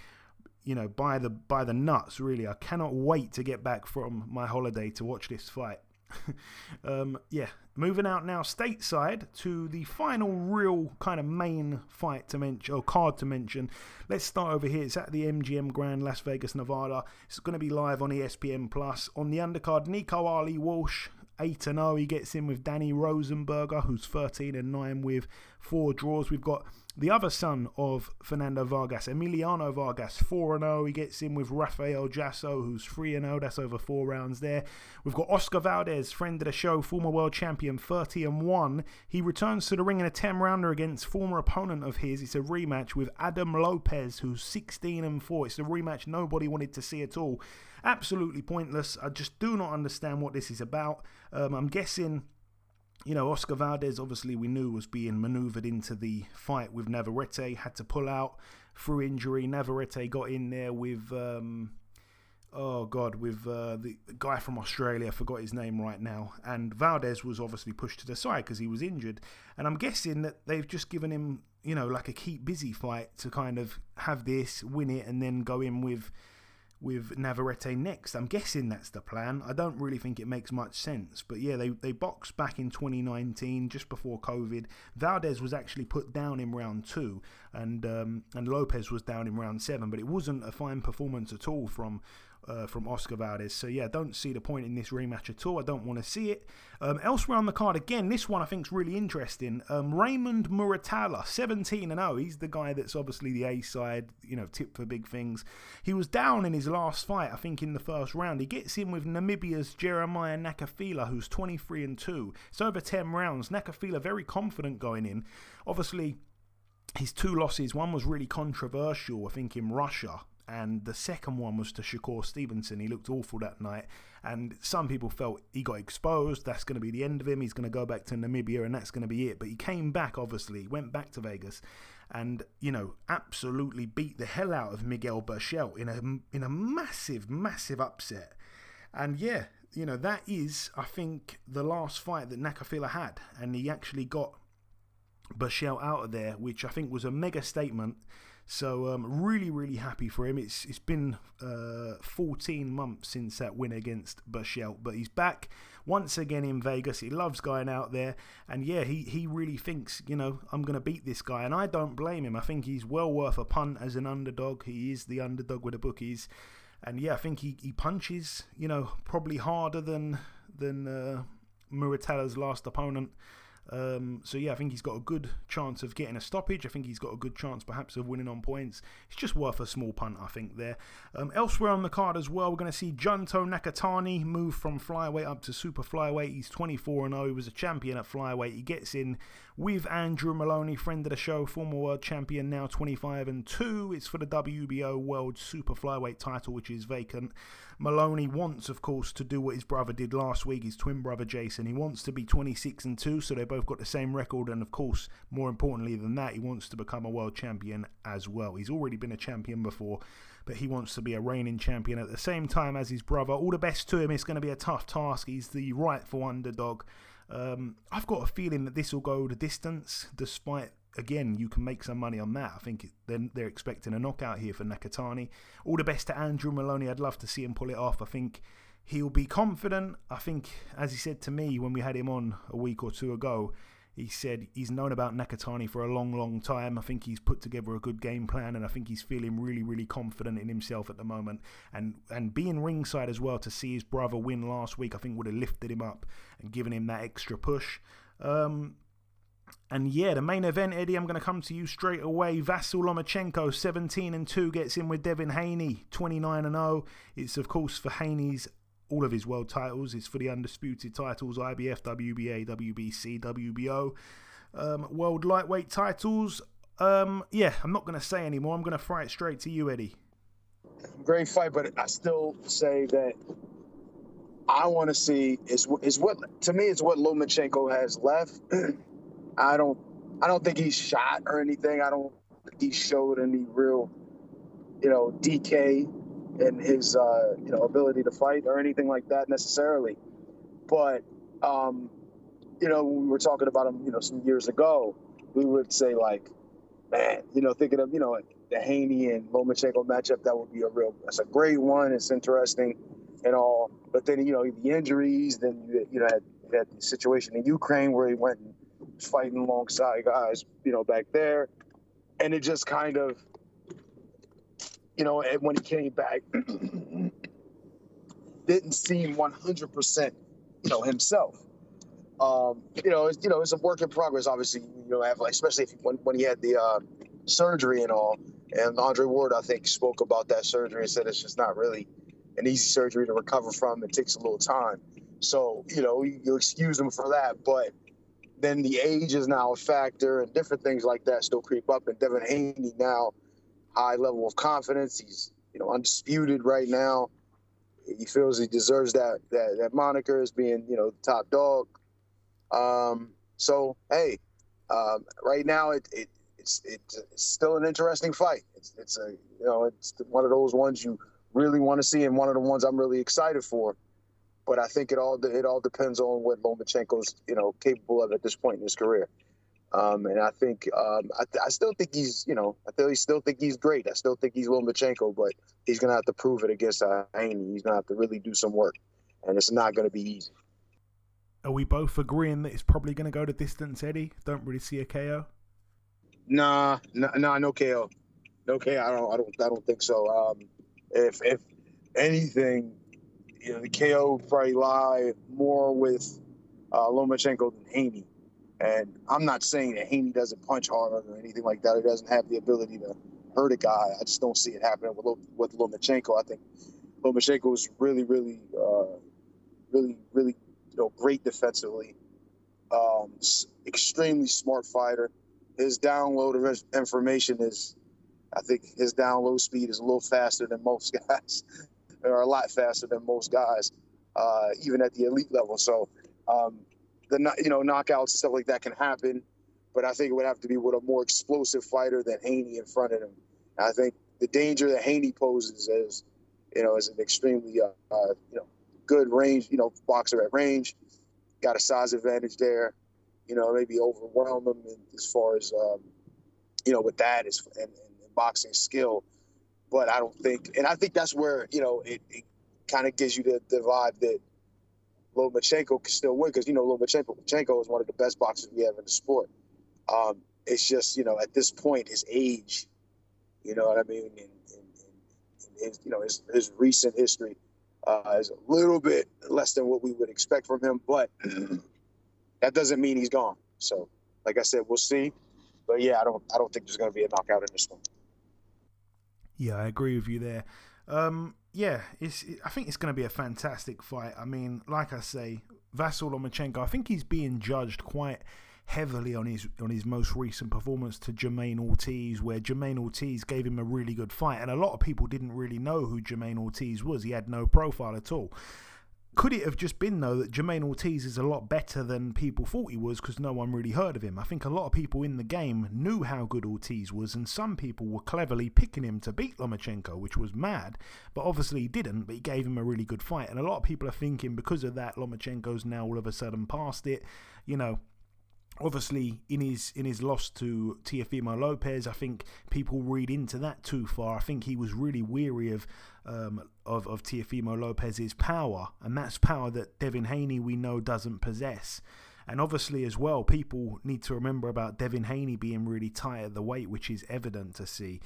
C: you know by the by the nuts really i cannot wait to get back from my holiday to watch this fight [laughs] um, yeah, moving out now stateside to the final real kind of main fight to mention, or card to mention. Let's start over here. It's at the MGM Grand, Las Vegas, Nevada. It's going to be live on ESPN Plus. On the undercard, Nico Ali Walsh 8 0. He gets in with Danny Rosenberger, who's 13 and 9 with four draws. We've got the other son of Fernando Vargas, Emiliano Vargas, 4 0. He gets in with Rafael Jasso, who's 3 0. That's over four rounds there. We've got Oscar Valdez, friend of the show, former world champion, 30 and 1. He returns to the ring in a 10 rounder against former opponent of his. It's a rematch with Adam Lopez, who's 16 and 4. It's a rematch nobody wanted to see at all. Absolutely pointless. I just do not understand what this is about. Um, I'm guessing you know, Oscar Valdez, obviously, we knew was being maneuvered into the fight with Navarrete, had to pull out through injury. Navarrete got in there with, um, oh God, with uh, the guy from Australia, I forgot his name right now. And Valdez was obviously pushed to the side because he was injured. And I'm guessing that they've just given him, you know, like a keep busy fight to kind of have this, win it, and then go in with with Navarrete next. I'm guessing that's the plan. I don't really think it makes much sense. But yeah, they, they boxed back in 2019, just before COVID. Valdez was actually put down in round two, and um, and Lopez was down in round seven. But it wasn't a fine performance at all from uh, from Oscar Valdez. So yeah, don't see the point in this rematch at all. I don't want to see it. Um, elsewhere on the card, again, this one I think is really interesting. Um, Raymond Muratalla, 17 and 0. He's the guy that's obviously the A side, you know, tip for big things. He was down in his last fight, I think, in the first round. He gets in with Namibia's Jeremiah Nakathila, who's 23 and 2. It's over 10 rounds. Nakathila very confident going in. Obviously his two losses, one was really controversial, I think, in Russia, and the second one was to Shakur Stevenson. He looked awful that night, and some people felt he got exposed. That's going to be the end of him. He's going to go back to Namibia, and that's going to be it. But he came back, obviously, went back to Vegas, and you know, absolutely beat the hell out of Miguel Berchelt in a in a massive, massive upset. And yeah, you know, that is, I think, the last fight that Nakathila had, and he actually got Berchelt out of there, which I think was a mega statement. So um, really, really happy for him. It's it's been uh, 14 months since that win against Berchelt, but he's back once again in Vegas. He loves going out there, and yeah, he he really thinks you know I'm going to beat this guy, and I don't blame him. I think he's well worth a punt as an underdog. He is the underdog with the bookies, and yeah, I think he, he punches you know probably harder than than uh, last opponent. Um, so yeah, I think he's got a good chance of getting a stoppage. I think he's got a good chance perhaps of winning on points. It's just worth a small punt, I think, there. Um, elsewhere on the card as well, we're going to see Junto Nakatani move from flyweight up to super flyweight. He's 24 0. He was a champion at flyweight. He gets in with Andrew Moloney, friend of the show, former world champion, now 25 and 2. It's for the WBO World Super Flyweight title, which is vacant. Moloney wants, of course, to do what his brother did last week, his twin brother Jason. He wants to be 26 and 2, so they both got the same record. And of course, more importantly than that, he wants to become a world champion as well. He's already been a champion before, but he wants to be a reigning champion at the same time as his brother. All the best to him. It's going to be a tough task. He's the rightful underdog. Um, I've got a feeling that this will go the distance, despite again, you can make some money on that. I think they're, they're expecting a knockout here for Nakatani. All the best to Andrew Moloney. I'd love to see him pull it off. I think he'll be confident. I think, as he said to me when we had him on a week or two ago, he said he's known about Nakatani for a long, long time. I think he's put together a good game plan, and I think he's feeling really, really confident in himself at the moment. And and being ringside as well to see his brother win last week, I think would have lifted him up and given him that extra push. Um, and yeah, the main event, Eddie, I'm going to come to you straight away. Vasyl Lomachenko, 17 and 2, gets in with Devin Haney, 29 and 0. It's, of course, for Haney's all of his world titles. It's for the undisputed titles IBF, WBA, WBC, WBO. Um, world lightweight titles. Um, yeah, I'm not going to say anymore. I'm going to fire it straight to you, Eddie.
B: Great fight, but I still say that I want to see is is what to me is what Lomachenko has left. [clears throat] I don't I don't think he's shot or anything. I don't think he showed any real, you know, DK in his uh, you know ability to fight or anything like that necessarily. But um, you know, when we were talking about him, you know, some years ago, we would say like, man, you know, thinking of you know the Haney and Lomachenko matchup, that would be a real. That's a great one. It's interesting and all. But then you know the injuries. Then you you know had, had the situation in Ukraine where he went and fighting alongside guys, you know, back there, and it just kind of you know, when he came back, [clears throat] didn't seem 100%, you know, himself. Um, you know, it's, you know, it's a work in progress. Obviously, you know, like, especially if, when when he had the uh, surgery and all. And Andre Ward, I think, spoke about that surgery and said it's just not really an easy surgery to recover from. It takes a little time. So, you know, you, you excuse him for that. But then the age is now a factor and different things like that still creep up. And Devin Haney now high level of confidence. He's you know undisputed right now. He feels he deserves that that, that moniker as being you know the top dog. Um, so hey, um, right now it, it it's it's still an interesting fight. It's it's a you know it's one of those ones you really want to see and one of the ones I'm really excited for. But I think it all it all depends on what Lomachenko's you know capable of at this point in his career. Um, and I think um, I, I, still think he's, you know, I still, still think he's great. I still think he's Lomachenko, but he's gonna have to prove it against uh, Haney. He's gonna have to really do some work, and it's not gonna be easy.
C: Are we both agreeing that it's probably gonna go to distance, Eddie? Don't really see a KO.
B: Nah, nah, nah no KO, no KO. I don't, I don't, I don't think so. Um, if if anything, you know, the KO probably lie more with uh, Lomachenko than Haney. And I'm not saying that Haney doesn't punch hard or anything like that. He doesn't have the ability to hurt a guy. I just don't see it happening with with Lomachenko. I think Lomachenko is really, really, uh, really, really, you know, great defensively. Um, extremely smart fighter. His download of information is, I think, his download speed is a little faster than most [laughs] guys, or a lot faster than most guys, uh, even at the elite level. So. Um, the you know knockouts and stuff like that can happen, but I think it would have to be with a more explosive fighter than Haney in front of him. I think the danger that Haney poses is, you know, is an extremely uh, uh, you know good range, you know, boxer at range, got a size advantage there. you know, maybe overwhelm him in, as far as um, you know with that is and, and boxing skill. But I don't think, and I think that's where you know it, it kind of gives you the, the vibe that Lomachenko can still win because you know Lomachenko is one of the best boxers we have in the sport. Um, it's just you know at this point his age, you know what I mean, and, and, and his you know his, his recent history uh, is a little bit less than what we would expect from him, but [clears throat] that doesn't mean he's gone. So like I said, we'll see. But yeah, I don't I don't think there's going to be a knockout in this one.
C: Yeah, I agree with you there. Um, yeah, it's. I think it's going to be a fantastic fight. I mean, like I say, Vasyl Lomachenko. I think he's being judged quite heavily on his on his most recent performance to Jamaine Ortiz, where Jamaine Ortiz gave him a really good fight, and a lot of people didn't really know who Jamaine Ortiz was. He had no profile at all. Could it have just been though that Jamaine Ortiz is a lot better than people thought he was because no one really heard of him? I think a lot of people in the game knew how good Ortiz was, and some people were cleverly picking him to beat Lomachenko, which was mad. But obviously he didn't, but he gave him a really good fight, and a lot of people are thinking because of that Lomachenko's now all of a sudden past it. You know, obviously in his in his loss to Teofimo Lopez, I think people read into that too far. I think he was really weary of um, of of Teofimo Lopez's power, and that's power that Devin Haney we know doesn't possess. And obviously, as well, people need to remember about Devin Haney being really tight at the weight, which is evident to see.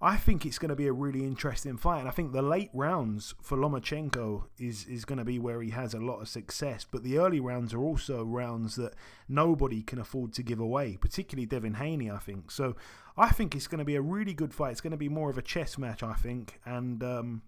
C: I think it's going to be a really interesting fight. And I think the late rounds for Lomachenko is, is going to be where he has a lot of success. But the early rounds are also rounds that nobody can afford to give away, particularly Devin Haney, I think. So I think it's going to be a really good fight. It's going to be more of a chess match, I think. And. Um,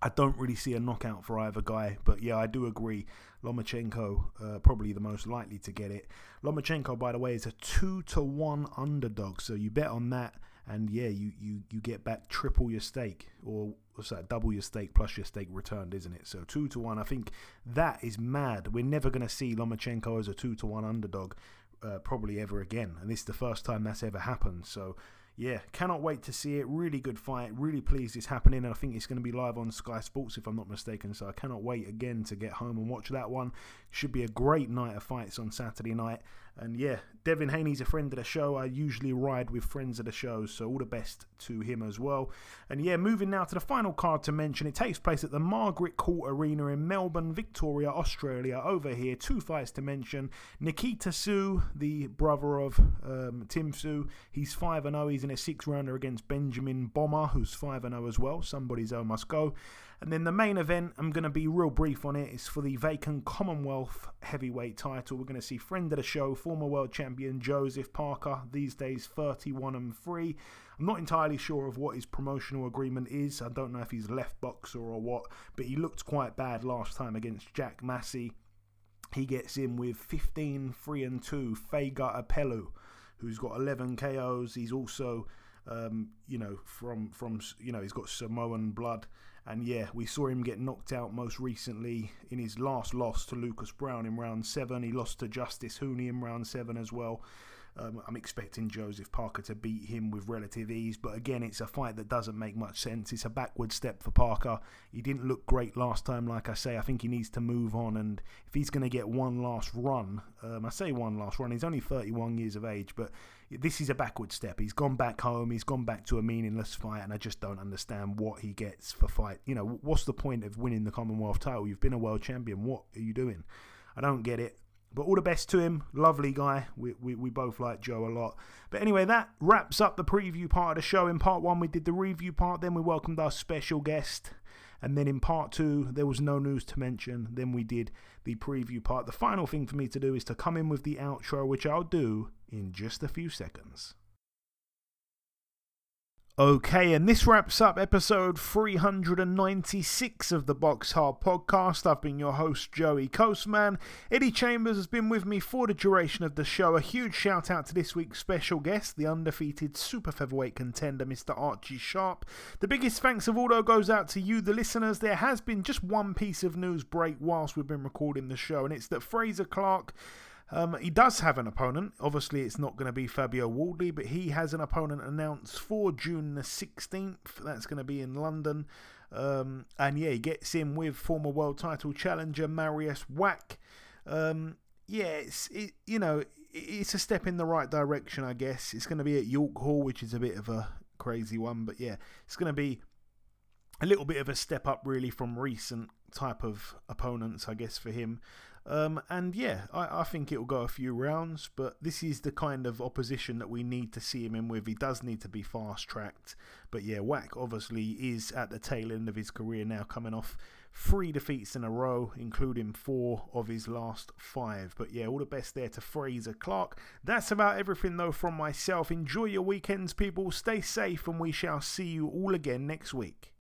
C: I don't really see a knockout for either guy, but yeah, I do agree. Lomachenko uh, probably the most likely to get it. Lomachenko, by the way, is a two to one underdog, so you bet on that and yeah, you, you, you get back triple your stake, or what's that, double your stake plus your stake returned, isn't it? So two to one, I think that is mad. We're never going to see Lomachenko as a two to one underdog, uh, probably ever again, and this is the first time that's ever happened. So yeah, cannot wait to see it. Really good fight. Really pleased it's happening, and I think it's going to be live on Sky Sports if I'm not mistaken. So I cannot wait again to get home and watch that one. Should be a great night of fights on Saturday night. And yeah, Devin Haney's a friend of the show. I usually ride with friends of the show, so all the best to him as well. And yeah, moving now to the final card to mention. It takes place at the Margaret Court Arena in Melbourne, Victoria, Australia. Over here, two fights to mention. Nikita Tszyu, the brother of um, Tim Tszyu, he's 5 0. He's in a six rounder against Benjamin Bomber, who's 5 0 as well. Somebody's O must go. And then the main event, I'm going to be real brief on it, is for the vacant Commonwealth heavyweight title. We're going to see friend of the show, former world champion Joseph Parker, these days 31 and 3. I'm not entirely sure of what his promotional agreement is. I don't know if he's left Boxxer or what, but he looked quite bad last time against Jack Massey. He gets in with 15 3 and 2, Faiga Opelu, who's got 11 KOs. He's also um, you know, from from you know, he's got Samoan blood, and yeah, we saw him get knocked out most recently in his last loss to Lucas Browne in round seven. He lost to Justice Huni in round seven as well. Um, I'm expecting Joseph Parker to beat him with relative ease, but again, it's a fight that doesn't make much sense. It's a backward step for Parker. He didn't look great last time, like I say. I think he needs to move on, and if he's going to get one last run, um, I say one last run, he's only 31 years of age, but this is a backward step. He's gone back home, he's gone back to a meaningless fight, and I just don't understand what he gets for fight. You know, what's the point of winning the Commonwealth title? You've been a world champion. What are you doing? I don't get it. But all the best to him. Lovely guy. We, we, we both like Joe a lot. But anyway, that wraps up the preview part of the show. In part one, we did the review part. Then we welcomed our special guest. And then in part two, there was no news to mention. Then we did the preview part. The final thing for me to do is to come in with the outro, which I'll do in just a few seconds. Okay, and this wraps up episode 396 of the BoxHard podcast. I've been your host, Joey Coastman. Eddie Chambers has been with me for the duration of the show. A huge shout out to this week's special guest, the undefeated super featherweight contender, Mr. Archie Sharp. The biggest thanks of all, though, goes out to you, the listeners. There has been just one piece of news break whilst we've been recording the show, and it's that Frazer Clarke um, he does have an opponent. Obviously, it's not going to be Fabio Wardley, but he has an opponent announced for June the 16th. That's going to be in London. Um, and yeah, he gets in with former world title challenger Mariusz Wach. Um, yeah, it's it, you know it's a step in the right direction, I guess. It's going to be at York Hall, which is a bit of a crazy one, but yeah, it's going to be a little bit of a step up really from recent type of opponents, I guess, for him. Um, and yeah, I, I think it'll go a few rounds, but this is the kind of opposition that we need to see him in with. He does need to be fast tracked. But yeah, Wach obviously is at the tail end of his career now, coming off three defeats in a row, including four of his last five. But yeah, all the best there to Frazer Clarke. That's about everything though from myself. Enjoy your weekends, people. Stay safe, and we shall see you all again next week.